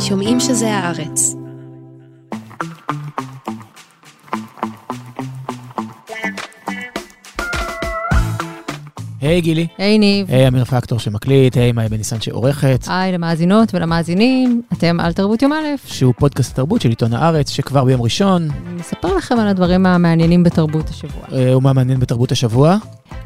שומעים שזה הארץ. היי גילי. היי ניב. היי אמיר פקטור שמקליט, היי מאי בניסן שעורכת. היי למאזינות ולמאזינים, אתם על תרבות יום א'. שהוא פודקאסט תרבות של עיתון הארץ, שכבר ביום ראשון. נספר לכם על הדברים המעניינים בתרבות השבוע. אה, ומה מעניין בתרבות השבוע?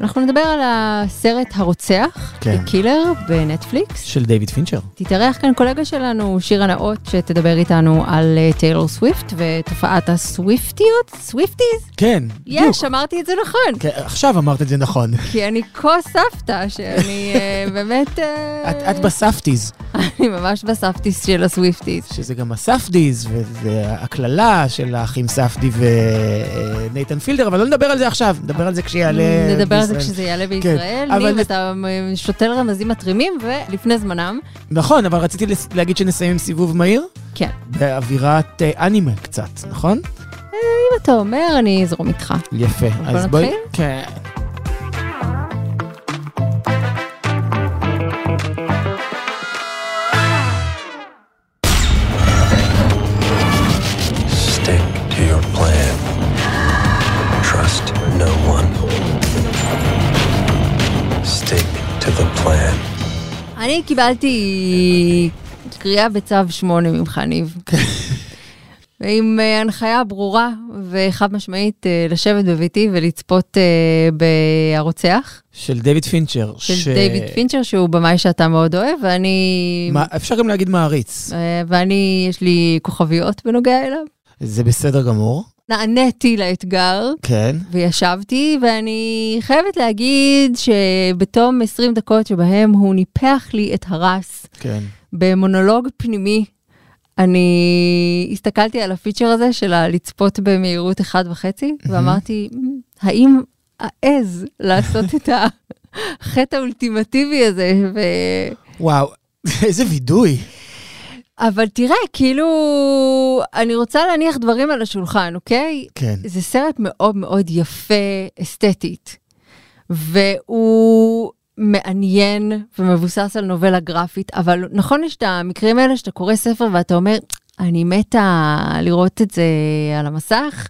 אנחנו נדבר על הסרט הרוצח, כן. קילר, בנטפליקס. של דיוויד פינצ'ר. תתארח כאן קולגה שלנו, שירה נאות, שתדבר איתנו על אה, טיילור סוויפט ותופעת הסוויפטיות, Swifties? כן, בדיוק. יש, אמרתי את זה נכון. כן, עכשיו אמרת את זה נכון. כי אני כה סבתא, שאני אה, באמת... אה, את, את בספטיז, אני ממש בסבתיס של ה Swifties. שזה גם הספדיז, וזה הקללה של האחים ספדי ונייתן פילדר, אבל לא נדבר על זה עכשיו, נדבר על זה כשיעלה נדבר על זה בישראל. כשזה יעלה בישראל. אבל ניב, אתה אה, שותל רמזים מתרימים, ולפני זמנם, נכון, אבל רציתי להגיד שנסיים עם סיבוב מהיר, כן. באווירת אה, אנימה קצת, נכון? אם אתה אומר, אני אזרום איתך. יפה. אז בואי... נתחיל? כן. אני קיבלתי קריאה בצו 8 ממך, ניב. עם אה, הנחיה ברורה וחד משמעית אה, לשבת בביתי ולצפות אה, בהרוצח של דיוויד פינצ'ר. של ש- דיוויד פינצ'ר, שהוא במאי שאתה מאוד אוהב, ואני... מה, אפשר גם להגיד מעריץ. ואני, יש לי כוכביות בנוגע אליו. זה בסדר גמור. נעניתי לאתגר. כן. וישבתי, ואני חייבת להגיד שבתום 20 דקות שבהם הוא ניפח לי את הרס כן. במונולוג פנימי, אני הסתכלתי על הפיצ'ר הזה של הלצפות במהירות 1.5, ואמרתי, "מ, האם אעז לעשות את החטא האולטימטיבי הזה? ו... וואו, איזה וידוי. אבל תראה, כאילו, אני רוצה להניח דברים על השולחן, אוקיי? כן. זה סרט מאוד מאוד יפה אסתטית, והוא מעניין ומבוסס על נובלה גרפית, אבל נכון יש את המקרים האלה שאתה קורא ספר ואתה אומר, אני מתה לראות את זה על המסך,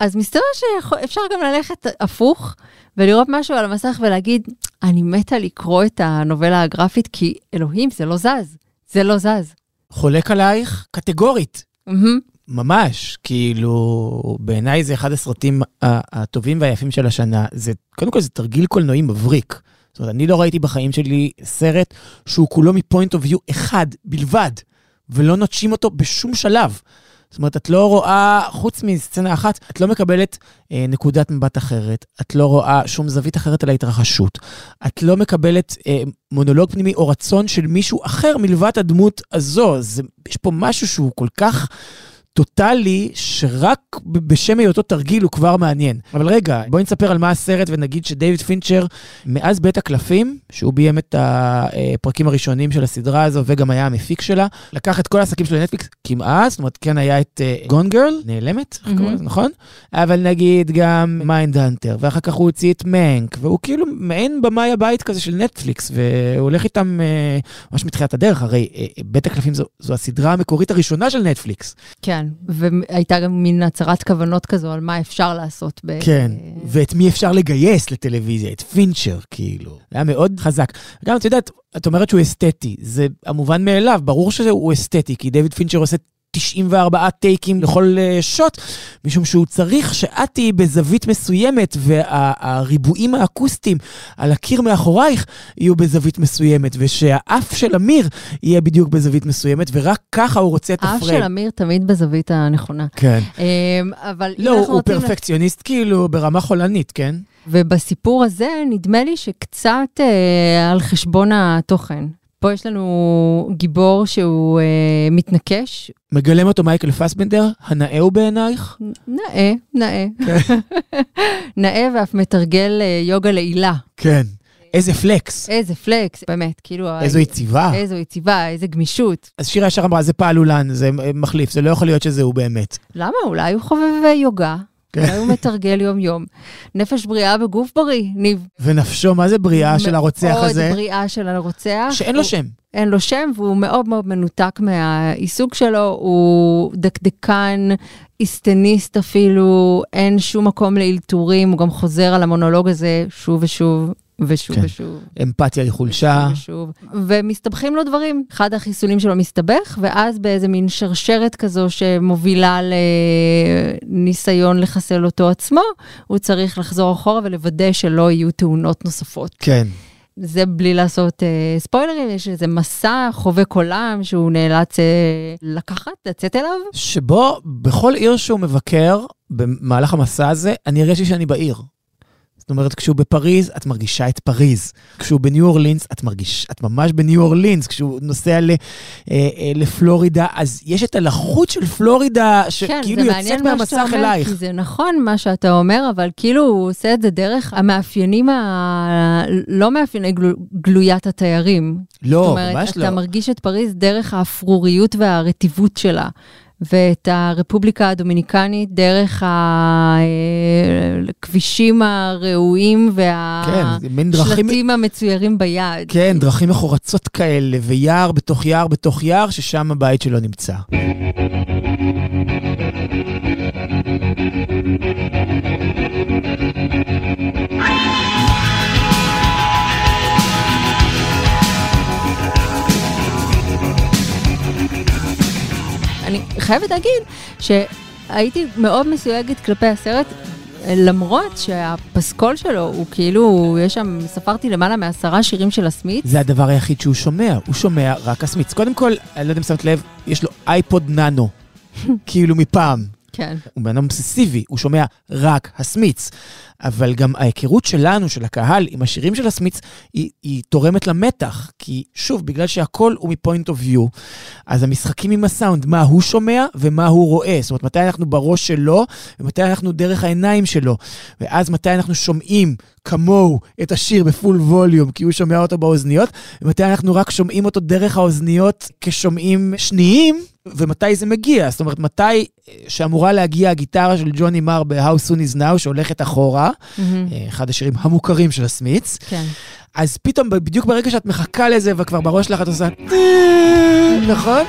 אז מסתבר שאפשר גם ללכת הפוך ולראות משהו על המסך ולהגיד, אני מתה לקרוא את הנובלה הגרפית, כי אלוהים, זה לא זז, זה לא זז. חולק עלייך קטגורית. מהמם. ממש, כאילו, בעיניי זה אחד הסרטים הטובים והיפים של השנה. זה, קודם כל זה תרגיל קולנועי מבריק. זאת אומרת, אני לא ראיתי בחיים שלי סרט שהוא כולו מ point of view אחד בלבד, ולא נוטשים אותו בשום שלב. זאת אומרת, את לא רואה, חוץ מסצנה אחת, את לא מקבלת אה, נקודת מבט אחרת, את לא רואה שום זווית אחרת על ההתרחשות. את לא מקבלת אה, מונולוג פנימי או רצון של מישהו אחר מלבד הדמות הזו. זה, יש פה משהו שהוא כל כך טוטאלי, שרק בשם היותו תרגיל הוא כבר מעניין. אבל רגע, בואי נספר על מה הסרט ונגיד שדייוויד פינצ'ר, מאז בית הקלפים, שהוא ביים את הפרקים הראשונים של הסדרה הזו וגם היה המפיק שלה, לקח את כל העסקים שלו לנטפליקס כמעט, זאת אומרת, כן היה את Gone Girl, נעלמת, קוראים לזה, נכון? אבל נגיד גם Mindhunter, ואחר כך הוא הוציא את מנק, והוא כאילו מעין במאי הבית כזה של נטפליקס, והוא הולך איתם אה, ממש מתחילת הדרך, הרי אה, בית הקלפים זו, זו הסדרה המקורית הראשונה של נטפליקס. כן, והייתה גם מין הצהרת כוונות כזו על מה אפשר לעשות. ב... כן, ואת מי אפשר לגייס לטלוויזיה, את פינצ'ר, כאילו. היה מאוד חזק. גם, את יודעת, את אומרת שהוא אסתטי, זה המובן מאליו, ברור שהוא אסתטי, כי דיוויד פינצ'ר עושה 94 טייקים לכל uh, שוט, משום שהוא צריך שאת תהיי בזווית מסוימת, והריבועים האקוסטיים על הקיר מאחורייך יהיו בזווית מסוימת, ושהאף של אמיר יהיה בדיוק בזווית מסוימת, ורק ככה הוא רוצה את האף הפריים. של אמיר תמיד בזווית הנכונה. כן. אמ, אבל לא, הוא הוא. פרפקציוניסט כאילו ברמה חולנית, כן? ובסיפור הזה, נדמה לי שקצת אה, על חשבון התוכן. פה יש לנו גיבור שהוא אה, מתנקש, מגלם אותו מייקל פסבנדר, הנאה הוא בעינייך? נאה, נאה. נאה ואף מתרגל אה, יוגה לעילה. כן. איזה פלקס, איזה פלקס, באמת, כאילו... איזו יציבה. איזו יציבה, איזה גמישות. אז שירה ישר אמרה, זה פעלולן, זה מחליף, זה לא יכול להיות שזה הוא באמת. למה? אולי הוא חובב אה, יוגה. כן. אולי הוא מתרגל יום-יום. נפש בריאה בגוף בריא, ניב. ונפשו, מה זה בריאה של הרוצח הזה? מאוד בריאה של הרוצח. שאין לו שם. אין לו שם, והוא מאוד מאוד מנותק מהעיסוק שלו, הוא דקדקן, היסטניסט אפילו, אין שום מקום לאלתורים, הוא גם חוזר על המונולוג הזה שוב ושוב ושוב כן. ושוב. אמפתיה היא חולשה. ושוב, ומסתבכים לו דברים. אחד החיסולים שלו מסתבך, ואז באיזה מין שרשרת כזו שמובילה לניסיון לחסל אותו עצמו, הוא צריך לחזור אחורה ולוודא שלא יהיו תאונות נוספות. כן. זה בלי לעשות אה, ספוילרים, יש איזה מסע חובק עולם שהוא נאלץ אה, לקחת, לצאת אליו. שבו בכל עיר שהוא מבקר, במהלך המסע הזה, אני הרגשתי שאני בעיר. זאת אומרת, כשהוא בפריז, את מרגישה את פריז. כשהוא בניו אורלינס, את מרגיש, את ממש בניו אורלינס. כשהוא נוסע ל, אה, אה, לפלורידה, אז יש את הלחות של פלורידה, שכאילו כן, זה יוצאת מהמסך אומר, אלייך. זה נכון מה שאתה אומר, אבל כאילו הוא עושה את זה דרך המאפיינים ה... לא מאפייני גלו... גלויית התיירים. לא, זאת אומרת, ממש אתה לא. מרגיש את פריז דרך האפרוריות והרטיבות שלה. ואת הרפובליקה הדומיניקנית דרך הכבישים הראויים כן, מין דרכים... והשלטים המצוירים ביד. כן, דרכים מחורצות כאלה, ויער בתוך יער בתוך יער, ששם הבית שלו נמצא. חייבת להגיד שהייתי מאוד מסויגת כלפי הסרט, למרות שהפסקול שלו הוא כאילו, יש שם, ספרתי למעלה מעשרה שירים של ה Smiths. זה הדבר היחיד שהוא שומע, הוא שומע רק ה Smiths. קודם כל, אני לא יודע אם שמת לב, יש לו iPod Nano, כאילו מפעם. כן. הוא בן אדם אובססיבי, הוא שומע רק ה Smiths. אבל גם ההיכרות שלנו, של הקהל, עם השירים של ה Smiths, היא, היא תורמת למתח. כי שוב, בגלל שהכל הוא מ point of view, אז המשחקים עם הסאונד, מה הוא שומע ומה הוא רואה. זאת אומרת, מתי אנחנו בראש שלו, ומתי אנחנו דרך העיניים שלו. ואז מתי אנחנו שומעים כמוהו את השיר בפול ווליום, כי הוא שומע אותו באוזניות, ומתי אנחנו רק שומעים אותו דרך האוזניות כשומעים שניים, ומתי זה מגיע. זאת אומרת, מתי אה, שאמורה להגיע הגיטרה של ג'וני מר ב-How Soon Is Now, שהולכת אחורה. אה, אחד השירים המוכרים של הסמיץ, כן. אז פתאום, בדיוק ברגע שאת מחכה לזה, וכבר בראש שלך את עושה, נכון?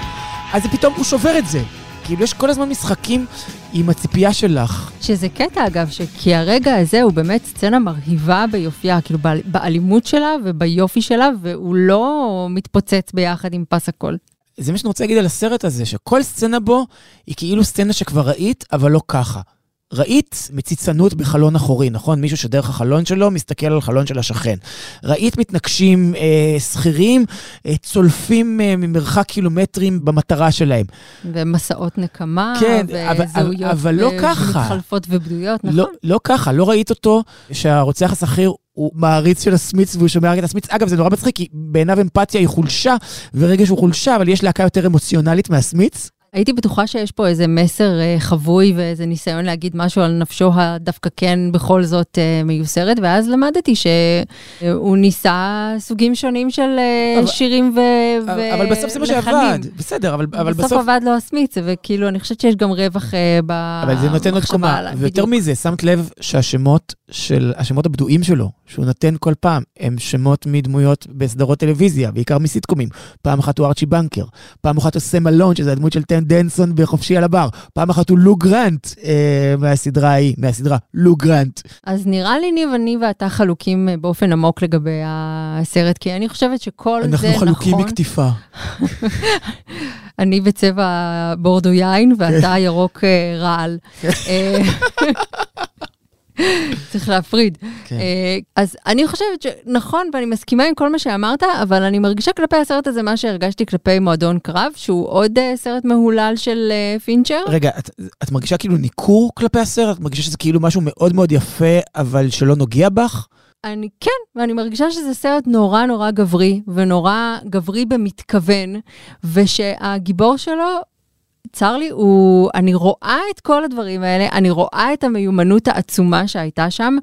אז פתאום, הוא שובר את זה. כאילו, יש כל הזמן משחקים עם הציפייה שלך. שזה קטע אגב, ש... כי הרגע הזה הוא באמת סצנה מרהיבה ביופייה, כאילו באל- באלימות שלה וביופי שלה, והוא לא מתפוצץ ביחד עם פס הקול. זה מה שאני רוצה להגיד על הסרט הזה, שכל סצנה בו היא כאילו סצנה שכבר ראית, אבל לא ככה. ראית מציצנות בחלון אחורי, נכון? מישהו שדרך החלון שלו מסתכל על חלון של השכן. ראית מתנגשים אה, שכירים, אה, צולפים אה, ממרחק קילומטרים במטרה שלהם. ומסעות נקמה, כן, אבל- וזהויות אבל לא ו- ככה. מתחלפות ובדויות, נכון? לא, לא ככה, לא ראית אותו שהרוצח השכיר הוא מעריץ של הסמיץ והוא שומע רק את הסמיץ. אגב, זה נורא מצחיק, כי בעיניו אמפתיה היא חולשה, ורגש הוא חולשה, אבל יש להקה יותר אמוציונלית מהסמיץ. הייתי בטוחה שיש פה איזה מסר אה, חבוי ואיזה ניסיון להגיד משהו על נפשו הדווקא כן בכל זאת אה, מיוסרת, ואז למדתי שהוא ניסה סוגים שונים של אה, אבל- שירים ו... ו- אבל בסוף זה מה. שעבד. בסדר, אבל, אבל בסוף בסוף... עבד לו הסמיץ, וכאילו, אני חושבת שיש גם רווח אה, במחשבה אבל זה נותן עוד קומה. ויותר. מזה, שמת לב שהשמות של, השמות הבדואים שלו, שהוא נותן כל פעם, הם שמות מדמויות בסדרות טלוויזיה, בעיקר מסיטקומים. פעם אחת הוא ארצ'י בנקר, פעם אחת הוא סם אלון, שזה הדמות של טן דנסון בחופשי על הבר, פעם אחת הוא לו גרנט אה, מהסדרה ההיא, מהסדרה לו גרנט. אז נראה לי, ניב, אני ואתה חלוקים אה, באופן עמוק לגבי הסרט, כי אני חושבת שכל זה נכון. אנחנו חלוקים מקטיפה. אני בצבע בורדו יין ואתה ירוק אה, רעל. צריך להפריד. כן. אה, אז אני חושבת שנכון, ואני מסכימה עם כל מה שאמרת, אבל אני מרגישה כלפי הסרט הזה מה שהרגשתי כלפי מועדון קרב, שהוא עוד אה, סרט מהולל של אה, פינצ'ר. רגע, את, את מרגישה כאילו ניכור כלפי הסרט? את מרגישה שזה כאילו משהו מאוד מאוד יפה, אבל שלא נוגע בך? אני כן, ואני מרגישה שזה סרט נורא נורא גברי, ונורא גברי במתכוון, ושהגיבור שלו, צר לי, הוא, אני רואה את כל הדברים האלה, אני רואה את המיומנות העצומה שהייתה שם,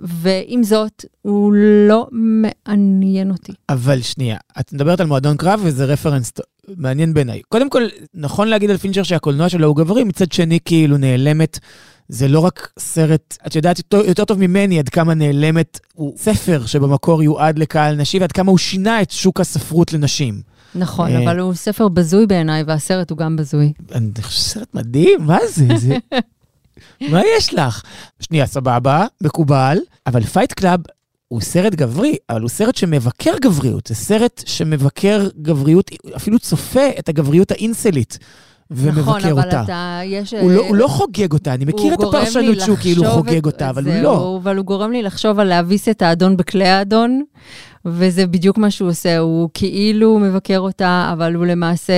ועם זאת, הוא לא מעניין אותי. אבל שנייה, את מדברת על מועדון קרב וזה רפרנס מעניין בעיניי. קודם כל, נכון להגיד על פינצ'ר שהקולנוע שלו הוא גברי, מצד שני כאילו נעלמת זה לא רק סרט, את יודעת יותר טוב ממני עד כמה נעלמת, הוא ספר שבמקור יועד לקהל נשי, ועד כמה הוא שינה את שוק הספרות לנשים. נכון, אה, אבל הוא ספר בזוי בעיניי, והסרט הוא גם בזוי. אני חושב סרט מדהים, מה זה? זה... מה יש לך? שנייה, סבבה, מקובל, אבל Fight Club הוא סרט גברי, אבל הוא סרט שמבקר גבריות. זה סרט שמבקר גבריות, אפילו צופה את הגבריות האינסלית. ומבקר נכון, אבל אותה. אתה, יש... הוא, לא, הוא לא חוגג אותה, אני מכיר את הפרשנות שהוא כאילו חוגג את- אותה, אבל הוא לא. אבל הוא גורם לי לחשוב על להביס את האדון בכלי האדון, וזה בדיוק מה שהוא עושה, הוא כאילו מבקר אותה, אבל הוא למעשה...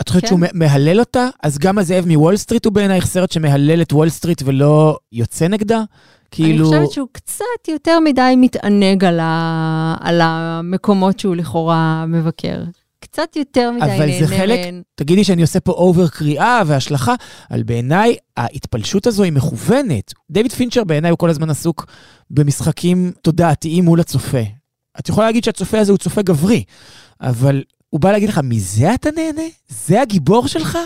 את חושבת כן. שהוא מהלל אותה? אז גם הזאב מוול סטריט הוא בעינייך סרט שמהלל את וול סטריט ולא יוצא נגדה? כאילו... אני חושבת שהוא קצת יותר מדי מתענג על, ה... על המקומות שהוא לכאורה מבקר. קצת יותר מדי אבל נהנה זה חלק. תגידי שאני עושה פה over קריאה והשלכה, אבל בעיניי ההתפלשות הזו היא מכוונת. דיוויד פינצ'ר בעיניי הוא כל הזמן עסוק במשחקים תודעתיים מול הצופה. את יכולה להגיד שהצופה הזה הוא צופה גברי, אבל הוא בא להגיד לך, מזה אתה נהנה? זה הגיבור שלך?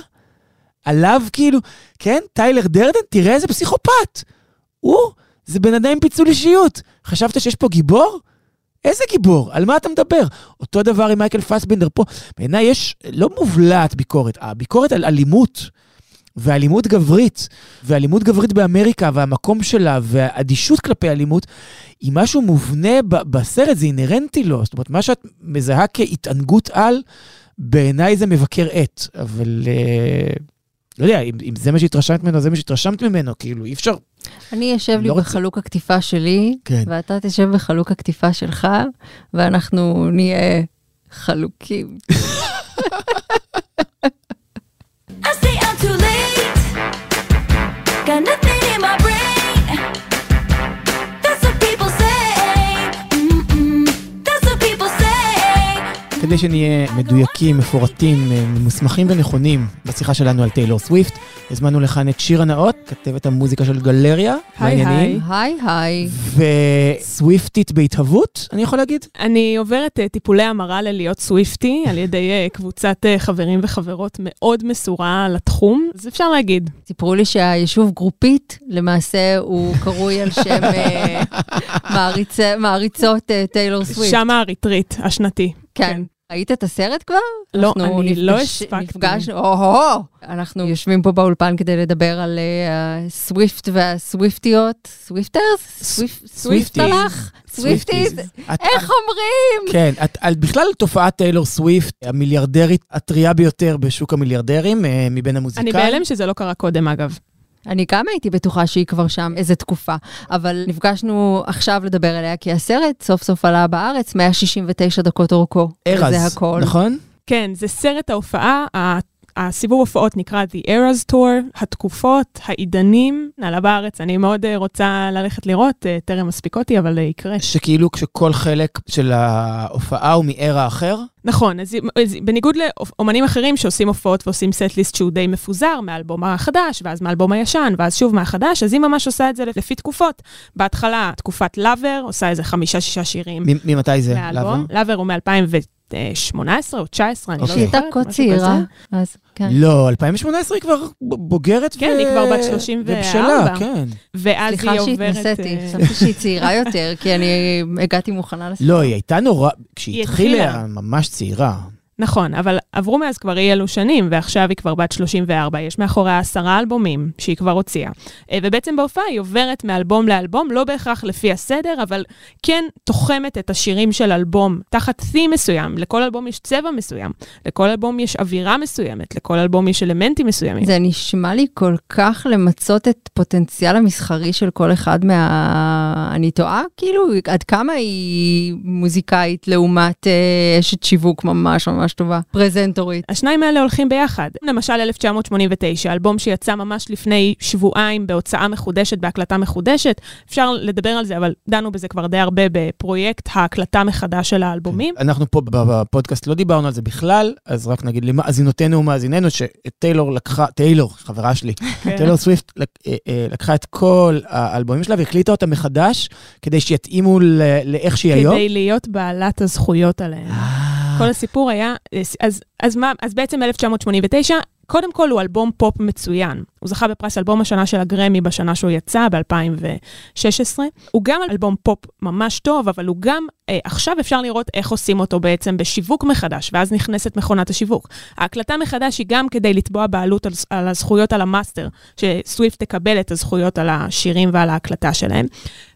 עליו כאילו, כן, טיילר דרדן, תראה איזה פסיכופת. הוא, זה בן אדם עם פיצול אישיות. חשבת שיש פה גיבור? איזה גיבור? על מה אתה מדבר? אותו דבר עם מייקל פסבינדר פה. בעיניי יש לא מובלעת ביקורת, הביקורת על אלימות, ואלימות גברית, ואלימות גברית באמריקה, והמקום שלה, והאדישות כלפי אלימות, היא משהו מובנה ב- בסרט, זה אינהרנטי לו. זאת אומרת, מה שאת מזהה כהתענגות על, בעיניי זה מבקר עט. אבל אה, לא יודע, אם, אם זה מה שהתרשמת ממנו, זה מה שהתרשמת ממנו, כאילו, אי אפשר... אני אשב לי לא רוצה- בחלוק הכתיפה שלי, כן. ואתה תשב בחלוק הכתיפה שלך, ואנחנו נהיה חלוקים. I stay out too late. Got nothing כדי שנהיה מדויקים, מפורטים, אה, ממוסמכים ונכונים בשיחה שלנו על טיילור סוויפט, הזמנו לכאן את שירה נאות, כתבת המוזיקה של גלריה. היי, בעניינים. היי היי. וסוויפטית בהתהוות, אני יכול להגיד? אני עוברת uh, טיפולי המרה ללהיות סוויפטי על ידי uh, קבוצת חברים וחברות מאוד מסורה לתחום, אז אפשר להגיד. סיפרו לי שהיישוב גרופית, למעשה הוא קרוי על שם אה, מעריצות אה, טיילור סוויפט. שם הריטריט השנתי. כן. ראית את הסרט כבר? לא, אני לא נפגש- הספקתי. נפגשנו, או-הו! אנחנו יושבים פה באולפן כדי לדבר על אה, הסוויפט והסוויפטיות. Swifters? סוויפ- סוויפטלח? Swifties? איך אומרים? כן, את, על, בכלל תופעת טיילור סוויפט, המיליארדרית הטריה ביותר בשוק המיליארדרים, אה, מבין אני המוזיקאים. בהלם שזה לא קרה קודם, אגב. אני גם הייתי בטוחה שהיא כבר שם איזה תקופה, אבל נפגשנו עכשיו לדבר עליה, כי הסרט סוף סוף עלה בארץ, 169 דקות אורכו. ארז, זה הכל. נכון? כן, זה סרט ההופעה, הסיבוב הופעות נקרא The Eras Tour, התקופות, העידנים, עלה בארץ, אני מאוד אה, רוצה ללכת לראות, אה, טרם מספיק אותי, אבל אה, יקרה. שכאילו כשכל חלק של ההופעה הוא מארה אחר, נכון, אז, אז בניגוד לאומנים אחרים שעושים הופעות ועושים סט-ליסט שהוא די מפוזר מהאלבום החדש, ואז מהאלבום הישן, ואז שוב מהחדש, אז היא ממש עושה את זה לפי תקופות. בהתחלה, תקופת לאבר, עושה איזה חמישה-שישה שירים ממתי זה? מהאלבום. לאבר הוא מ-2018 או 19, אני לא אוקיי. הייתה זוכרת, כה משהו צעירה. אז כן. לא, 2018 היא כבר בוגרת כן, ו... היא כבר בת 34. ובשלה, כן. ואז סליחה היא עוברת... שהתנסיתי, אה, חשבתי שהיא צעירה יותר, כי אני הגעתי מוכנה לסרט. לא, היא הייתה נורא, כשהיא היא התחילה. ממש צעירה. נכון, אבל עברו מאז כבר אי אלו שנים, ועכשיו היא כבר בת 34, יש מאחוריה עשרה אלבומים שהיא כבר הוציאה. אה, ובעצם בהופעה היא עוברת מאלבום לאלבום, לא בהכרח לפי הסדר, אבל כן תוחמת את השירים של אלבום תחת theme מסוים. לכל אלבום יש צבע מסוים, לכל אלבום יש אווירה מסוימת, לכל אלבום יש אלמנטים מסוימים. זה נשמע לי כל כך למצות את פוטנציאל המסחרי של כל אחד מה... אני טועה? כאילו, עד כמה היא מוזיקאית לעומת אה, אשת שיווק ממש ממש טובה, פרזנטורית. השניים האלה הולכים ביחד. למשל 1989, אלבום שיצא ממש לפני שבועיים בהוצאה מחודשת, בהקלטה מחודשת. אפשר לדבר על זה, אבל דנו בזה כבר די הרבה בפרויקט ההקלטה מחדש של האלבומים. אנחנו פה בפודקאסט לא דיברנו על זה בכלל, אז רק נגיד למאזינותינו ומאזיננו שטיילור לקחה, טיילור, חברה שלי, כן. טיילור סוויפט אה, אה, לקחה את כל האלבומים שלה והקליטה אותם מחדש, כדי שיתאימו לאיך שהיא היום. כדי להיות בעלת הזכויות עליהם. כל הסיפור היה, אז, אז, מה, אז בעצם 1989, קודם כל הוא אלבום פופ מצוין. הוא זכה בפרס אלבום השנה של הגרמי בשנה שהוא יצא, ב-2016. הוא גם אלבום פופ ממש טוב, אבל הוא גם, אה, עכשיו אפשר לראות איך עושים אותו בעצם בשיווק מחדש, ואז נכנסת מכונת השיווק. ההקלטה מחדש היא גם כדי לתבוע בעלות על, על הזכויות על המאסטר, שסוויפט תקבל את הזכויות על השירים ועל ההקלטה שלהם.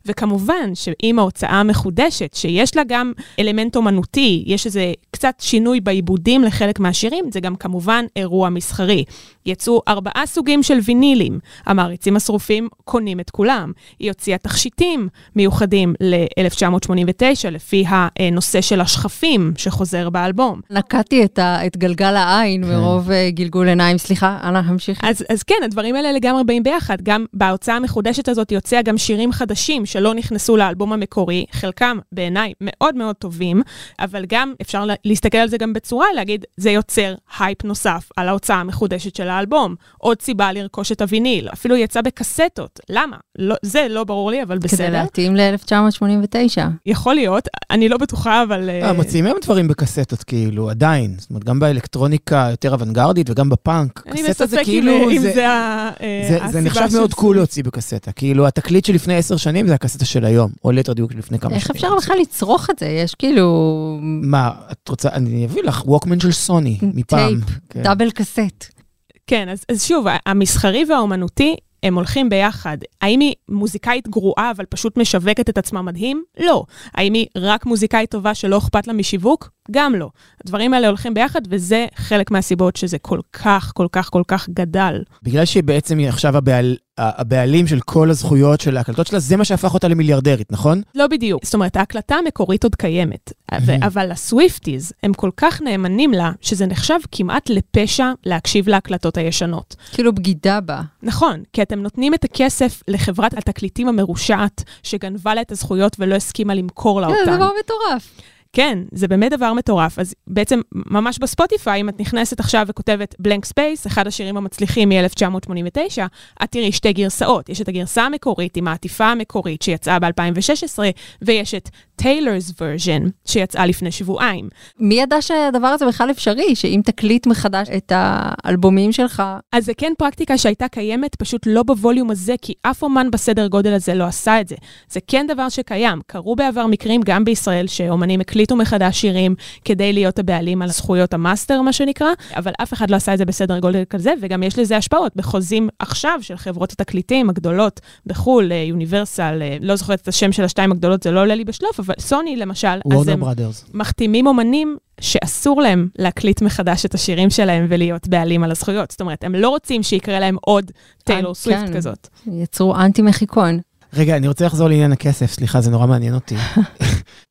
וכמובן שעם ההוצאה המחודשת, שיש לה גם אלמנט אומנותי, יש איזה קצת שינוי בעיבודים לחלק מהשירים, זה גם כמובן אירוע מסחרי. יצאו ארבעה סוגים של וינילים, המעריצים השרופים קונים את כולם. היא הוציאה תכשיטים מיוחדים ל-1989, לפי הנושא של השחפים שחוזר באלבום. נקעתי את, ה, את גלגל העין מרוב אה, גלגול עיניים. סליחה, אנא, המשיכי. אז, אז כן, הדברים האלה לגמרי באים ביחד. גם בהוצאה המחודשת הזאת יוצא גם שירים חדשים שלא נכנסו לאלבום המקורי, חלקם בעיניי מאוד מאוד טובים, אבל גם אפשר לה- להסתכל על זה גם בצורה, להגיד, זה יוצר הייפ נוסף על ההוצאה המחודשת של האלבום. עוד סיבה לרכוש את הוויניל. אפילו יצא בקסטות. למה? לא, זה לא ברור לי, אבל כדי בסדר. להתאים ל-1989. יכול להיות, אני לא בטוחה, אבל... אה, אה, מוציאים היום דברים בקסטות, כאילו, עדיין. זאת אומרת, גם באלקטרוניקה יותר אוונגרדית וגם בפאנק. אני קסטה זה כאילו, אם זה- זה, אה, זה, הסיבה זה נחשב של מאוד. קול להוציא בקסטה. כאילו, התקליט שלפני עשר שנים זה הקסטה של היום, או ליתר דיוק לפני כמה איך שנים. אפשר בכלל לצרוך את זה? יש כאילו מה, את רוצה, אני אביא לך ווקמן של סוני, מפעם. טייפ, כן. double קסט. כן, אז, אז שוב, המסחרי והאומנותי, הם הולכים ביחד. האם היא מוזיקאית גרועה, אבל פשוט משווקת את עצמה מדהים? לא. האם היא רק מוזיקאית טובה שלא אכפת לה משיווק? גם לא. הדברים האלה הולכים ביחד, וזה חלק מהסיבות שזה כל כך, כל כך, כל כך גדל. בגלל שהיא בעצם היא עכשיו הבעל, הבעלים של כל הזכויות של ההקלטות שלה, זה מה שהפך אותה למיליארדרית, נכון? לא בדיוק. זאת אומרת, ההקלטה המקורית עוד קיימת, מהמם. אבל הסוויפטיז, הם כל כך נאמנים לה, שזה נחשב כמעט לפשע להקשיב להקלטות הישנות. כאילו בגידה בה. נכון, כי אתם נותנים את הכסף לחברת התקליטים המרושעת, שגנבה לה את הזכויות ולא הסכימה למכור לה כן, אותן. זה דבר מטורף. כן, זה באמת דבר מטורף. אז בעצם, ממש בספוטיפיי, אם את נכנסת עכשיו וכותבת Blank Space, אחד השירים המצליחים מ-1989, את תראי שתי גרסאות. יש את הגרסה המקורית עם העטיפה המקורית שיצאה ב-2016, ויש את Taylor's version שיצאה לפני שבועיים. מי ידע שהדבר הזה בכלל אפשרי? שאם תקליט מחדש את האלבומים שלך, אז זה כן פרקטיקה שהייתה קיימת, פשוט לא ב volume הזה, כי אף אומן בסדר גודל הזה לא עשה את זה. זה כן דבר שקיים. קרו בעבר מקרים, גם בישראל, שאומנים הקליטו מחדש שירים כדי להיות הבעלים על זכויות המאסטר, מה שנקרא, אבל אף אחד לא עשה את זה בסדר גודל כזה, וגם יש לזה השפעות בחוזים עכשיו של חברות התקליטים הגדולות בחו"ל, אה, יוניברסל, אה, לא זוכרת את השם של השתיים הגדולות, זה לא עולה לי בשלוף, אבל סוני למשל, אז הם Brothers. מחתימים אומנים שאסור להם להקליט מחדש את השירים שלהם ולהיות בעלים על הזכויות. זאת אומרת, הם לא רוצים שיקרה להם עוד טיילור אה, סוויפט כן. כזאת. יצרו אנטי מחיקון. רגע, אני רוצה לחזור לעניין הכסף, סליחה, זה נורא מעניין אותי.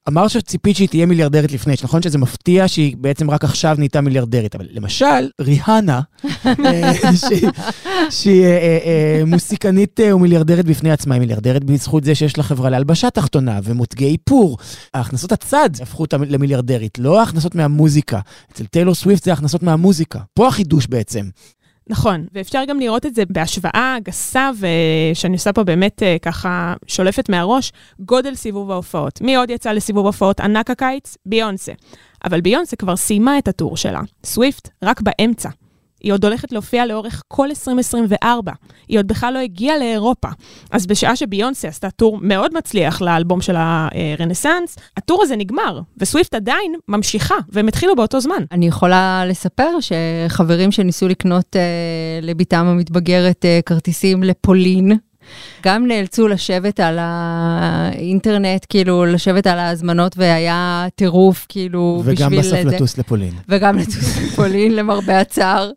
אמרת שציפית שהיא תהיה מיליארדרית לפני, נכון שזה מפתיע שהיא בעצם רק עכשיו נהייתה מיליארדרית, אבל למשל, ריהנה, אה, שהיא- אה, אה, מוסיקנית ומיליארדרית בפני עצמה, היא מיליארדרית בזכות זה שיש לה חברה להלבשה תחתונה ומותגי איפור. ההכנסות הצד הפכו אותה למיליארדרית, לא ההכנסות מהמוזיקה. אצל טיילור סוויפט זה ההכנסות מהמוזיקה. פה החידוש בעצם. נכון, ואפשר גם לראות את זה בהשוואה גסה, ושאני עושה פה באמת אה, ככה שולפת מהראש, גודל סיבוב ההופעות. מי עוד יצא לסיבוב הופעות ענק הקיץ? ביונסה. אבל ביונסה כבר סיימה את הטור שלה. סוויפט, רק באמצע. היא עוד הולכת להופיע לאורך כל 2024. היא עוד בכלל לא הגיעה לאירופה. אז בשעה שביונסה עשתה טור מאוד מצליח לאלבום של הרנסאנס, הטור הזה נגמר, וסוויפט עדיין ממשיכה, והם התחילו באותו זמן. אני יכולה לספר שחברים שניסו לקנות אה, לביתם המתבגרת אה, כרטיסים לפולין, גם נאלצו לשבת על האינטרנט, כאילו, לשבת על ההזמנות, והיה טירוף, כאילו, וגם בשביל... בסוף זה. לטוס לפולין. וגם לטוס לפולין, למרבה הצער,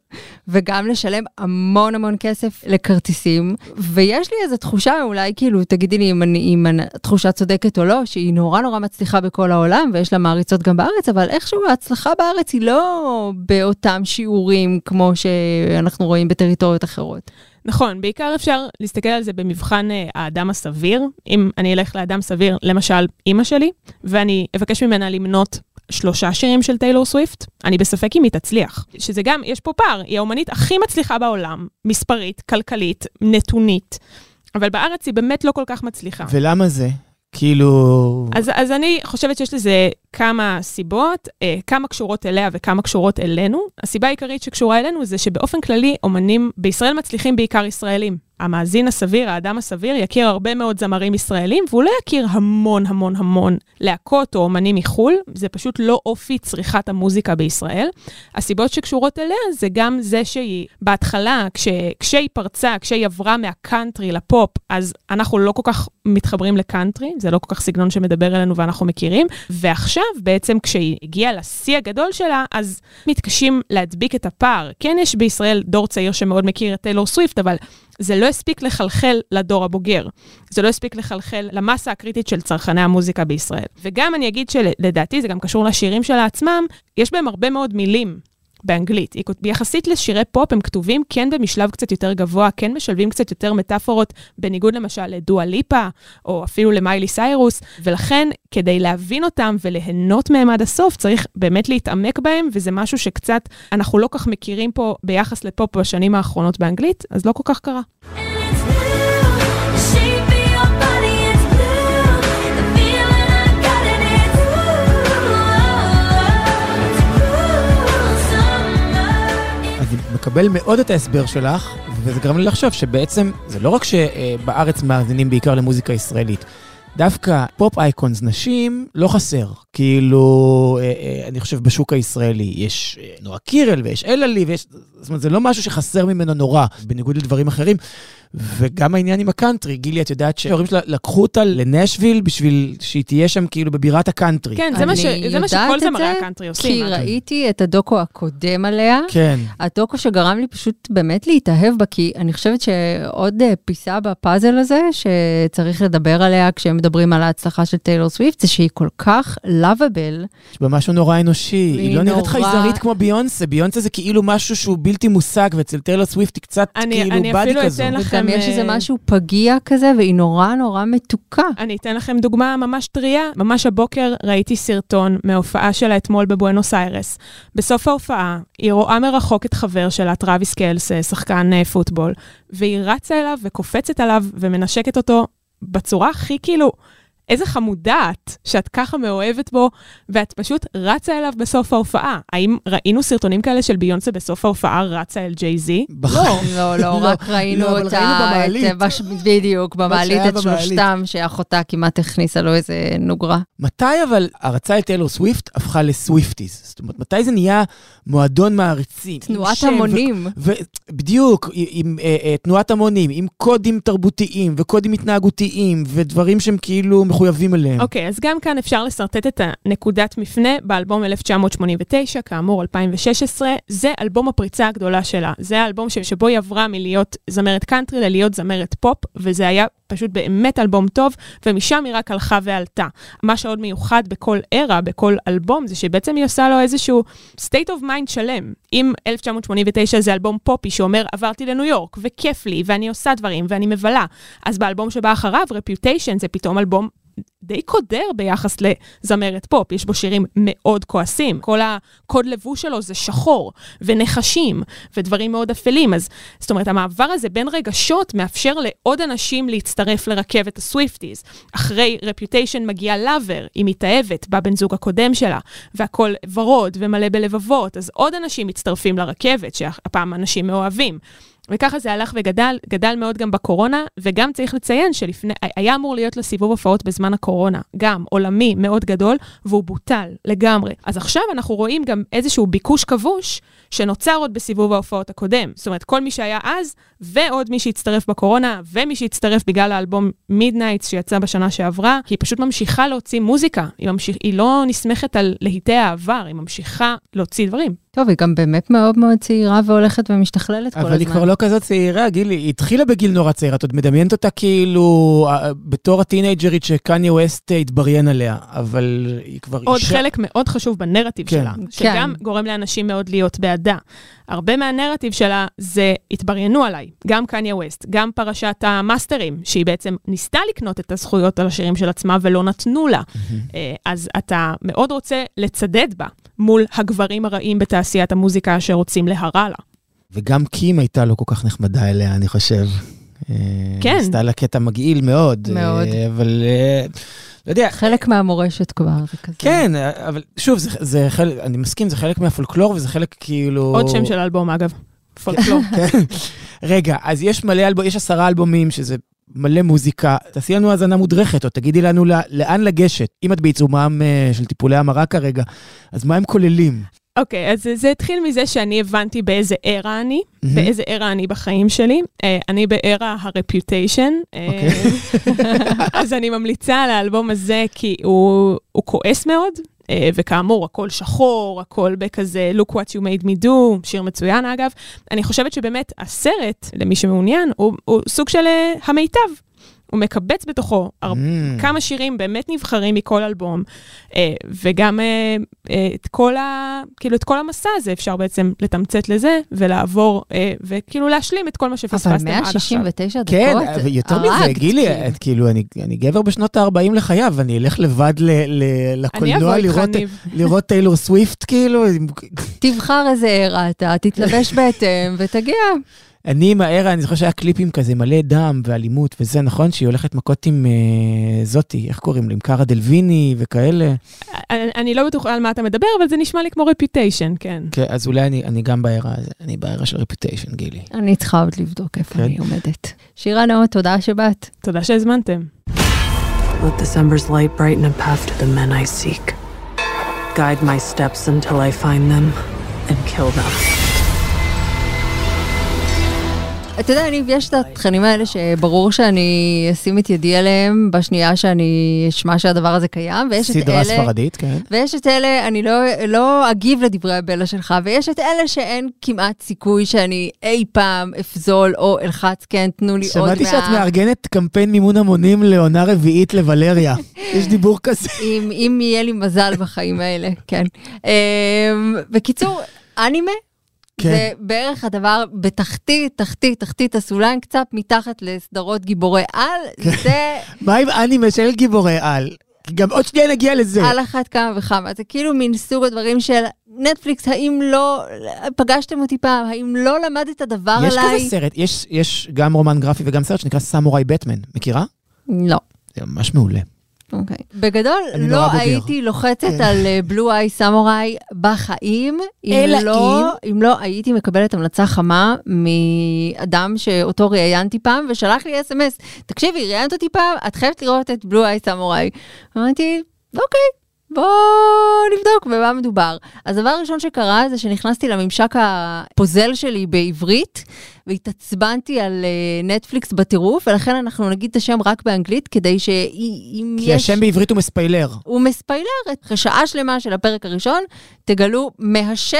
וגם לשלם המון המון כסף לכרטיסים. ויש לי איזו תחושה, אולי כאילו, תגידי לי אם, אני, אם התחושה צודקת או לא, שהיא נורא נורא מצליחה בכל העולם, ויש לה מעריצות גם בארץ, אבל איכשהו ההצלחה בארץ היא לא באותם שיעורים כמו שאנחנו רואים בטריטוריות אחרות. נכון, בעיקר אפשר להסתכל על זה במבחן אה, האדם הסביר. אם אני אלך לאדם סביר, למשל אימא שלי, ואני אבקש ממנה למנות שלושה שירים של טיילור סוויפט, אני בספק אם היא תצליח. שזה גם, יש פה פער, היא האומנית הכי מצליחה בעולם, מספרית, כלכלית, נתונית, אבל בארץ היא באמת לא כל כך מצליחה. ולמה זה? כאילו... אז, אז אני חושבת שיש לזה כמה סיבות, אה, כמה קשורות אליה וכמה קשורות אלינו. הסיבה העיקרית שקשורה אלינו זה שבאופן כללי, אומנים בישראל מצליחים בעיקר ישראלים. המאזין הסביר, האדם הסביר, יכיר הרבה מאוד זמרים ישראלים, והוא לא יכיר המון המון המון להקות או אומנים מחו"ל, זה פשוט לא אופי צריכת המוזיקה בישראל. הסיבות שקשורות אליה זה גם זה שהיא בהתחלה, כש, כשהיא פרצה, כשהיא עברה מהקאנטרי לפופ, אז אנחנו לא כל כך מתחברים לקאנטרי, זה לא כל כך סגנון שמדבר אלינו ואנחנו מכירים, ועכשיו בעצם כשהיא הגיעה לשיא הגדול שלה, אז מתקשים להדביק את הפער. כן, יש בישראל דור צעיר שמאוד מכיר את טיילור סוויפט, אבל זה לא הספיק לחלחל לדור הבוגר. זה לא הספיק לחלחל למסה הקריטית של צרכני המוזיקה בישראל. וגם אני אגיד שלדעתי, זה גם קשור לשירים שלה עצמם, יש בהם הרבה מאוד מילים באנגלית. יחסית לשירי פופ, הם כתובים כן במשלב קצת יותר גבוה, כן משלבים קצת יותר מטאפורות, בניגוד למשל לדואה ליפה, או אפילו למיילי סיירוס, ולכן, כדי להבין אותם וליהנות מהם עד הסוף, צריך באמת להתעמק בהם, וזה משהו שקצת אנחנו לא כך מכירים פה ביחס לפופ בשנים האחרונות באנגלית, אז לא כל כך קרה. מקבל מאוד את ההסבר שלך, וזה גרם לי לחשוב שבעצם זה לא רק שבארץ מאזינים בעיקר למוזיקה ישראלית. דווקא pop icons נשים לא חסר. כאילו, אה, אה, אני חושב בשוק הישראלי יש אה, נועה קירל ויש אלעלי ויש... זאת אומרת, זה לא משהו שחסר ממנו נורא, בניגוד לדברים אחרים. וגם העניין עם הקאנטרי, גילי, את יודעת שההורים שלה לקחו אותה לנשוויל בשביל שהיא תהיה שם כאילו בבירת הקאנטרי. כן, זה מה, ש... אני זה מה יודעת שכל את זמרי זה, הקאנטרי עושים. כי. ראיתי את הדוקו הקודם עליה. כן. הדוקו שגרם לי פשוט באמת להתאהב בה, כי אני חושבת שעוד אה, פיסה בפאזל הזה, שצריך לדבר עליה כשהם מדברים על ההצלחה של טיילור סוויפט, זה שהיא כל כך לאביבל. יש בה משהו נורא אנושי, היא לא נראית נורא- חייזרית כמו ביונסה, ביונסה זה כאילו משהו שהוא בלתי מושג, ואצל טיילור סוויפט היא קצת אני- כאילו אני באדי אפילו כזו. אתן לך- וגם לכם, יש איזה אה, משהו פגיע כזה, והיא נורא נורא מתוקה. אני אתן לכם דוגמה ממש טריה. ממש הבוקר ראיתי סרטון מההופעה שלה אתמול בבואנוס איירס. בסוף ההופעה, היא רואה מרחוק את חבר שלה, טראביס קלס, אה, שחקן אה, פוטבול, והיא רצה אליו וקופצת עליו ומנשקת אותו בצורה הכי כאילו... איזה חמודה את, שאת ככה מאוהבת בו, ואת פשוט רצה אליו בסוף ההופעה. האם ראינו סרטונים כאלה של ביונסה בסוף ההופעה רצה אל ג'יי זי? בחיים. לא, לא, רק ראינו לא, אותה, ראינו את- במעלית. בש- בדיוק, במעלית את. שלושתם, שאחותה כמעט הכניסה לו איזה נוגרה. מתי אבל הערצה את טיילור סוויפט הפכה ל Swifties? זאת אומרת, מתי זה נהיה מועדון מעריצים? תנועת המונים. בדיוק, עם, עם אה, אה, תנועת המונים, עם קודים תרבותיים וקודים התנהגותיים ודברים שהם כאילו מחויבים אליהם. אוקיי, אז גם כאן אפשר לשרטט את הנקודת מפנה באלבום 1989, כאמור 2016. זה אלבום הפריצה הגדולה שלה. זה האלבום ש- שבו היא עברה מלהיות זמרת קאנטרי ללהיות זמרת פופ, וזה היה פשוט באמת אלבום טוב, ומשם היא רק הלכה ועלתה. מה שעוד מיוחד בכל era, בכל אלבום, זה שבעצם היא עושה לו איזשהו state of mind שלם. אם 1989 זה אלבום פופי שאומר, עברתי לניו יורק, וכיף לי, ואני עושה דברים, ואני מבלה, אז באלבום שבא אחריו, Reputation, זה פתאום אלבום די קודר ביחס לזמרת פופ, יש בו שירים מאוד כועסים. כל הקוד לבוש שלו זה שחור, ונחשים, ודברים מאוד אפלים. אז זאת אומרת, המעבר הזה בין רגשות מאפשר לעוד אנשים להצטרף לרכבת ה Swifties. אחרי רפיוטיישן מגיע לאבר, היא מתאהבת בבן זוג הקודם שלה, והכל ורוד ומלא בלבבות, אז עוד אנשים מצטרפים לרכבת, שהפעם אנשים מאוהבים. וככה זה הלך וגדל, גדל מאוד גם בקורונה, וגם צריך לציין שלפני, היה אמור להיות לו סיבוב הופעות בזמן הקורונה, גם עולמי מאוד גדול, והוא בוטל לגמרי. אז עכשיו אנחנו רואים גם איזשהו ביקוש כבוש, שנוצר עוד בסיבוב ההופעות הקודם. זאת אומרת, כל מי שהיה אז, ועוד מי שהצטרף בקורונה, ומי שהצטרף בגלל האלבום Midnights שיצא בשנה שעברה, היא פשוט ממשיכה להוציא מוזיקה. היא, ממשיך, היא לא נסמכת על להיטי העבר, היא ממשיכה להוציא דברים. טוב, היא גם באמת מאוד מאוד צעירה והולכת ומשתכללת כל הזמן. אבל היא כבר לא כזאת צעירה, גילי, היא התחילה בגיל נורא צעיר, את עוד מדמיינת אותה כאילו אה, בתור הטינג'רית שקניה ווסט התבריין עליה, אבל היא כבר עוד אישה. חלק מאוד חשוב בנרטיב כן. שלה, שגם כן. גורם לאנשים מאוד להיות בעדה. הרבה מהנרטיב שלה זה התבריינו עליי, גם קניה ווסט, גם פרשת המאסטרים, שהיא בעצם ניסתה לקנות את הזכויות על השירים של עצמה ולא נתנו לה. אה, אז אתה מאוד רוצה לצדד בה מול הגברים הרעים בתעשיית המוזיקה שרוצים להרע לה. וגם קים הייתה לא כל כך נחמדה אליה, אני חושב. אה, כן. עשתה לה קטע מגעיל מאוד. מאוד. אה, אבל, לא יודע, חלק מהמורשת כבר, זה כזה. כן, אבל שוב, זה, זה חלק, אני מסכים, זה חלק מהפולקלור וזה חלק כאילו... עוד שם של אלבום, אגב. פולקלור. כן. רגע, אז יש מלא אלבומים, יש עשרה אלבומים שזה מלא מוזיקה. תעשי לנו האזנה מודרכת, או תגידי לנו לא- לאן לגשת. אם את בעיצומם אה, של טיפולי המרה כרגע, אז מה הם כוללים? אוקיי, אז זה- התחיל מזה שאני הבנתי באיזה ארה אני, מהמם. באיזה ארה אני בחיים שלי. אה, אני בארה הרפיוטיישן. אה, אז אני ממליצה על האלבום הזה, כי הוא הוא כועס מאוד, אה, וכאמור, הכל שחור, הכל בכזה look what you made me do, שיר מצוין אגב. אני חושבת שבאמת הסרט, למי שמעוניין, הוא הוא סוג של אה, המיטב. הוא מקבץ בתוכו הר- Mm. כמה שירים באמת נבחרים מכל אלבום, אה, וגם אה, אה, את כל ה... כאילו, את כל המסע הזה אפשר בעצם לתמצת לזה, ולעבור, אה, וכאילו להשלים את כל מה אבל שפספסתם עד עכשיו. 169 דקות, כן, אבל יותר מזה, הרגת, גילי, כאילו. את כאילו, אני, אני גבר בשנות ה-40 לחייו, אני אלך לבד ל, ל, לקולנוע לראות. לראות טיילור סוויפט, כאילו. תבחר איזה ערה אתה, תתלבש בהתאם ותגיע. אני עם הערה, אני זוכר שהיה קליפים כזה מלא דם ואלימות וזה, נכון? שהיא הולכת מכות עם אה, זאתי, איך קוראים לה? עם קארה דלוויני וכאלה. אני, אני לא בטוחה על מה אתה מדבר, אבל זה נשמע לי כמו רפיוטיישן, כן. כן, אז אולי אני, אני גם בערה, אני בערה של רפיוטיישן, גילי. אני צריכה עוד לבדוק איפה כן. אני עומדת. שירה נאות, תודה שבאת. תודה שהזמנתם. Let December's light brighten a path to the men I seek. Guide my steps until I find them and kill them. אתה יודע, ניב, יש את התכנים האלה שברור שאני אשים את ידי עליהם בשנייה שאני אשמע שהדבר הזה קיים, ויש את סדרה אלה... ספרדית, כן. ויש את אלה, אני לא, לא אגיב לדברי הבלע שלך, ויש את אלה שאין כמעט סיכוי שאני אי פעם אפזול או אלחץ, כן, תנו לי עוד מה... שמעתי שאת מארגנת קמפיין מימון המונים לעונה רביעית לוולריה. יש דיבור כזה. אם, אם יהיה לי מזל בחיים האלה, כן. אמ, בקיצור, אנימה. כן. זה בערך הדבר בתחתית, תחתית, תחתית הסולם, קצת מתחת לסדרות גיבורי על, זה מה עם אנימה של גיבורי על? גם עוד שנייה נגיע לזה. על אחת כמה וכמה. זה כאילו מין סוג הדברים של נטפליקס, האם לא, פגשתם אותי פעם, האם לא למדת דבר יש עליי? כזה סרט, יש, יש גם רומן גרפי וגם סרט שנקרא סמוראי בטמן. מכירה? לא. זה ממש מעולה. אוקיי. בגדול, אני לא. הייתי לוחצת על בלו איי סמוראי בחיים, אם לא, אם לא הייתי מקבלת המלצה חמה מאדם שאותו ראיינתי פעם, ושלח לי אס.אם.אס, תקשיבי, ראיינת אותי פעם, את חייבת לראות את בלו איי סמוראי. אמרתי, אוקיי. בוא נבדוק במה מדובר. אז הדבר הראשון שקרה זה שנכנסתי לממשק הפוזל שלי בעברית, והתעצבנתי על אה, נטפליקס בטירוף, ולכן אנחנו נגיד את השם רק באנגלית, כדי שאם יש... כי השם בעברית הוא מספיילר. הוא מספיילר אחרי שעה שלמה של הפרק הראשון, תגלו מהשם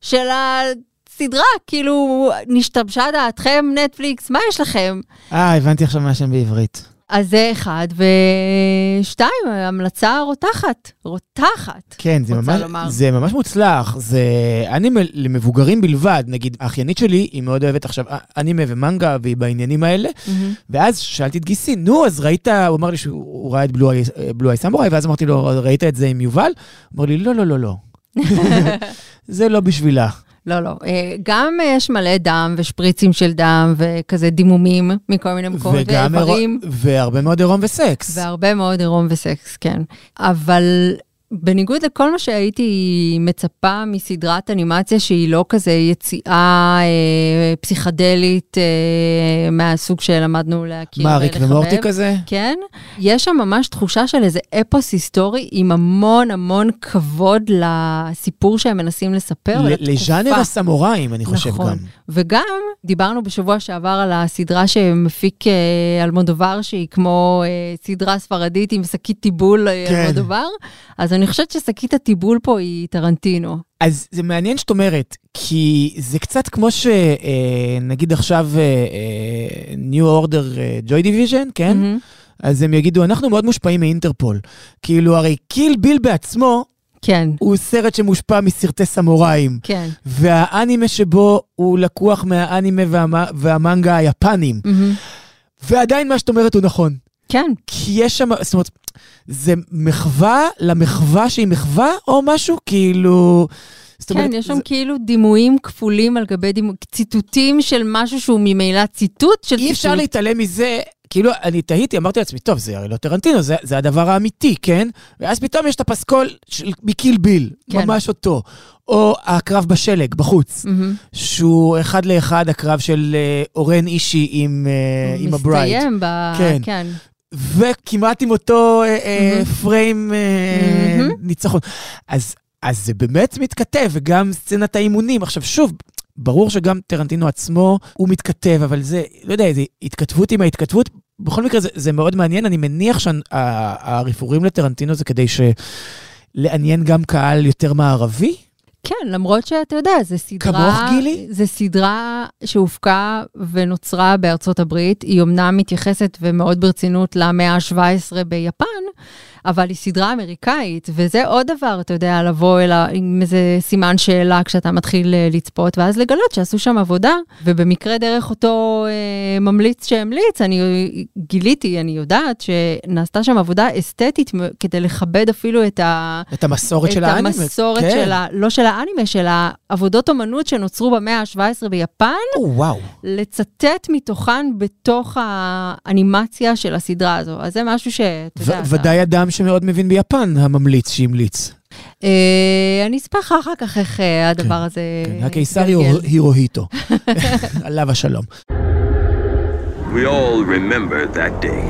של הסדרה, כאילו, נשתבשה דעתכם, נטפליקס, מה יש לכם? אה, הבנתי עכשיו מה השם בעברית. אז זה אחד, ושתיים, המלצה רותחת, רותחת. כן, זה ממש, לומר. זה ממש מוצלח. זה אנימה למבוגרים בלבד. נגיד, האחיינית שלי, היא מאוד אוהבת עכשיו אנימה ומנגה, והיא בעניינים האלה. ואז שאלתי את גיסי, נו, אז ראית, הוא אמר לי שהוא ראה את בלו איי סמוראי, ואז אמרתי לו, ראית את זה עם יובל? הוא אמר לי, לא, לא, לא, לא. זה לא בשבילה. לא, לא. אה, גם אה, יש מלא דם ושפריצים של דם וכזה דימומים מכל מיני מקומות וגם ואיברים. והרבה מאוד עירום וסקס. והרבה מאוד עירום וסקס, כן. אבל בניגוד לכל מה שהייתי מצפה מסדרת אנימציה שהיא לא כזה יציאה אה, פסיכדלית אה, מהסוג שלמדנו להכיר מה, ריק. ומורטי כזה? כן, יש שם ממש תחושה של איזה אפוס היסטורי עם המון המון כבוד לסיפור שהם מנסים לספר. ל-. לז'אנר הסמוראים, אני חושב נכון. גם. וגם דיברנו בשבוע שעבר על הסדרה שמפיק אה, אלמודובר, שהיא כמו אה, סדרה ספרדית עם שקית טיבול אה, כן. אלמודובר, אז אני חושבת ששקית הטיבול פה היא טרנטינו. אז זה מעניין שאת אומרת, כי זה קצת כמו שנגיד עכשיו אה, אה, New Order אה, Joy Division, כן? מהמם. אז הם יגידו, אנחנו מאוד מושפעים מאינטרפול. כאילו, הרי קיל ביל בעצמו כן, הוא סרט שמושפע מסרטי סמוראים. כן. והאנימה שבו הוא לקוח מהאנימה והמ... והמנגה היפנים. מהמם. ועדיין מה שאת אומרת הוא נכון. כן, כי יש שם, זאת אומרת, זה מחווה למחווה שהיא מחווה או משהו? כאילו, זאת אומרת, כן, יש שם זה- כאילו דימויים כפולים על גבי דימויים, ציטוטים של משהו שהוא ממילא ציטוט של ציטוט. אי אפשר להתעלם מזה. כאילו, אני תהיתי, אמרתי לעצמי, טוב, זה הרי לא טרנטינו, זה, זה הדבר האמיתי, כן? ואז פתאום יש את הפסקול של מ Kill Bill, כן. ממש אותו. או הקרב בשלג, בחוץ, מהמם. שהוא אחד לאחד הקרב של אה, אורן אישי עם, אה, עם ה Bride. מסתיים ב... כן. כן. וכמעט עם אותו אה, אה. פריים אה, מהמם. ניצחון. אז, זה באמת מתכתב, וגם סצנת האימונים. עכשיו, שוב, ברור שגם טרנטינו עצמו, הוא מתכתב, אבל זה, לא יודע, זה התכתבות עם ההתכתבות. בכל מקרה, זה, זה מאוד מעניין. אני מניח שהרפרורים לטרנטינו זה כדי לעניין גם קהל יותר מערבי. כן, למרות שאתה יודע, זו סדרה... כמוך, גילי? זו סדרה שהופקה ונוצרה בארצות הברית. היא אומנם מתייחסת ומאוד ברצינות למאה ה-17 ביפן, אבל היא סדרה אמריקאית, וזה עוד דבר, אתה יודע, לבוא אליה עם איזה סימן שאלה כשאתה מתחיל אה, לצפות, ואז לגלות שעשו שם עבודה, ובמקרה דרך אותו אה, ממליץ שהמליץ, אני גיליתי, אני יודעת, שנעשתה שם עבודה אסתטית כדי לכבד אפילו את ה... את המסורת של האנימה. את המסורת כן. של ה... לא של האנימה, של העבודות אומנות שנוצרו במאה ה-17 ביפן, או, וואו. לצטט מתוכן בתוך האנימציה של הסדרה הזו. אז זה משהו שאתה יודע... ודאי אדם שמאוד מבין ביפן, הממליץ שהמליץ. אה, אני אספר לך אחר כך איך אה, הדבר הזה... כן, הקיסר. הירוהיטו. עליו השלום. We all remember that day.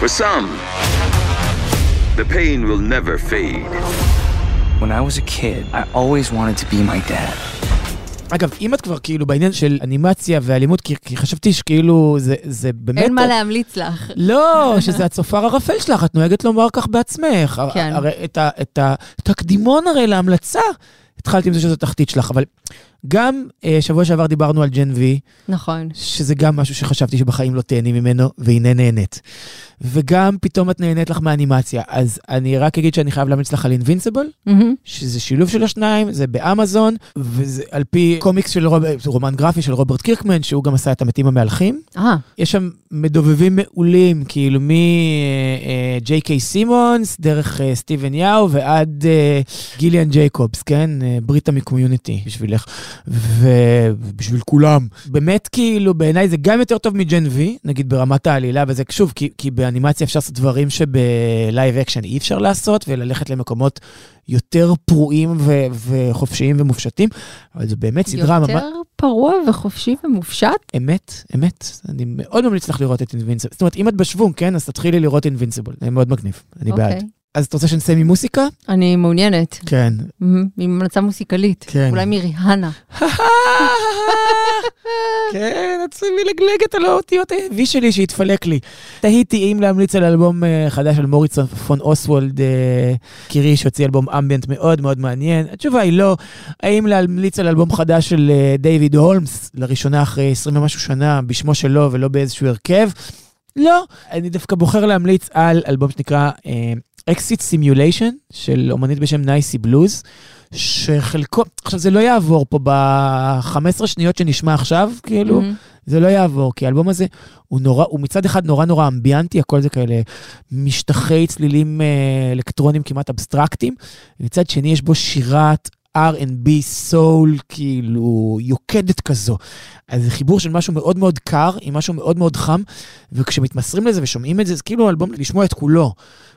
For some, the pain will never fade. When I was a kid, I always wanted to be my dad. אגב, אם את כבר כאילו בעניין של אנימציה ואלימות, כי, כי חשבתי שכאילו זה, זה באמת... אין מה להמליץ לך. לא, שזה הצופר הרפל שלך, את נוהגת לומר כך בעצמך. כן. הרי את, ה, את התקדימון הרי להמלצה, התחלתי עם זה שזו תחתית שלך, אבל גם אה, שבוע שעבר דיברנו על ג'ן וי, נכון. שזה גם משהו שחשבתי שבחיים לא תהני ממנו, והנה נהנית. וגם פתאום את נהנית לך מהאנימציה. אז אני רק אגיד שאני חייב להמליץ לך על אינבינסיבל, מהמם. שזה שילוב של השניים, זה באמזון, וזה על פי קומיקס של רוב... רומן גרפי של רוברט קירקמן, שהוא גם עשה את המתים המהלכים. אה, יש שם מדובבים מעולים, כאילו מג'יי קיי סימונס, דרך אה, סטיבן יאו ועד אה, גיליאן ג'ייקובס, כן? אה, בריטה מ Community בשבילך, ובשביל כולם. באמת, כאילו, בעיניי זה גם יותר טוב מ Gen V, נגיד ברמת העלילה, וזה שוב, כי, כי באנימציה אפשר לעשות דברים שב live action אי אפשר לעשות, וללכת למקומות יותר פרועים ו- וחופשיים ומופשטים, אבל זו באמת סדרה ממש... יותר פרוע וחופשי ומופשט? אמת, אמת. אני מאוד ממליץ לך לראות את Invincible. זאת אומרת, אם את בשוונג, כן, אז תתחילי לראות Invincible. זה מאוד מגניב, אני אוקיי. בעד. אז את רוצה שנסיים עם מוסיקה? אני מעוניינת. כן. עם המלצה מוסיקלית. כן. אולי מריהנה. כן, את צריכה מלגלגת על האותיות ה-V שלי שהתפלק לי. תהיתי אם להמליץ על אלבום אה, חדש של מוריסון פון אוסוולד אה, קירי, שהוציא אלבום אמביאנט מאוד מאוד מעניין. התשובה היא לא. האם להמליץ על אלבום חדש של אה, דיוויד הולמס, לראשונה אחרי 20 ומשהו שנה, בשמו שלו ולא באיזשהו הרכב? לא. אני דווקא בוחר להמליץ על אלבום שנקרא Exit Simulation, של אומנית בשם Niecy Blues. שחלקו, עכשיו זה לא יעבור פה ב-15 שניות שנשמע עכשיו, כאילו, מהמם. זה לא יעבור, כי האלבום הזה הוא נורא, הוא מצד אחד נורא נורא אמביאנטי, הכל זה כאלה משטחי צלילים אה, אלקטרונים כמעט אבסטרקטיים, ומצד שני יש בו שירת R&B סול, כאילו, יוקדת כזו. אז זה חיבור של משהו מאוד מאוד קר עם משהו מאוד מאוד חם, וכשמתמסרים לזה ושומעים את זה, זה כאילו אלבום לשמוע את כולו.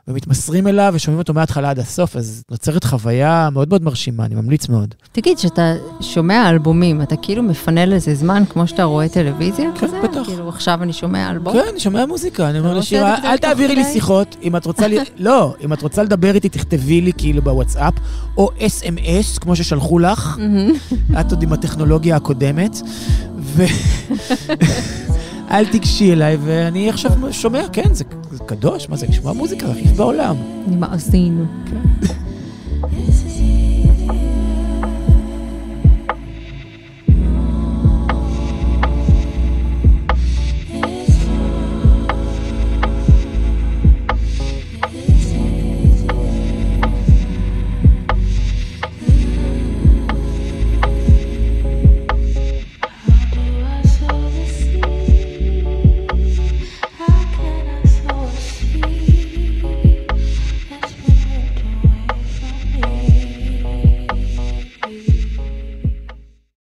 ומתמסרים אליו ושומעים אותו מההתחלה עד הסוף, אז נוצרת חוויה מאוד מאוד מרשימה, אני ממליץ מאוד. תגיד, כשאתה שומע אלבומים, אתה כאילו מפנה לזה זמן כמו שאתה רואה טלוויזיה כן, כזה? בטח. כאילו עכשיו אני שומע אלבום? כן, אני שומע מוזיקה, אני אומר זה אל תעבירי לי כדי?" שיחות, אם את רוצה, לי- לא, אם את רוצה לדבר איתי, תכתבי לי כאילו בוואטסאפ, או אס.אם.אס, כמו ששלחו לך. את עוד עם הטכנולוגיה הקודמת. אל תיגשי אליי, ואני עכשיו שומע, כן, זה קדוש, מה זה, לשמוע מוזיקה, הכי בעולם. אני מאזין. כן.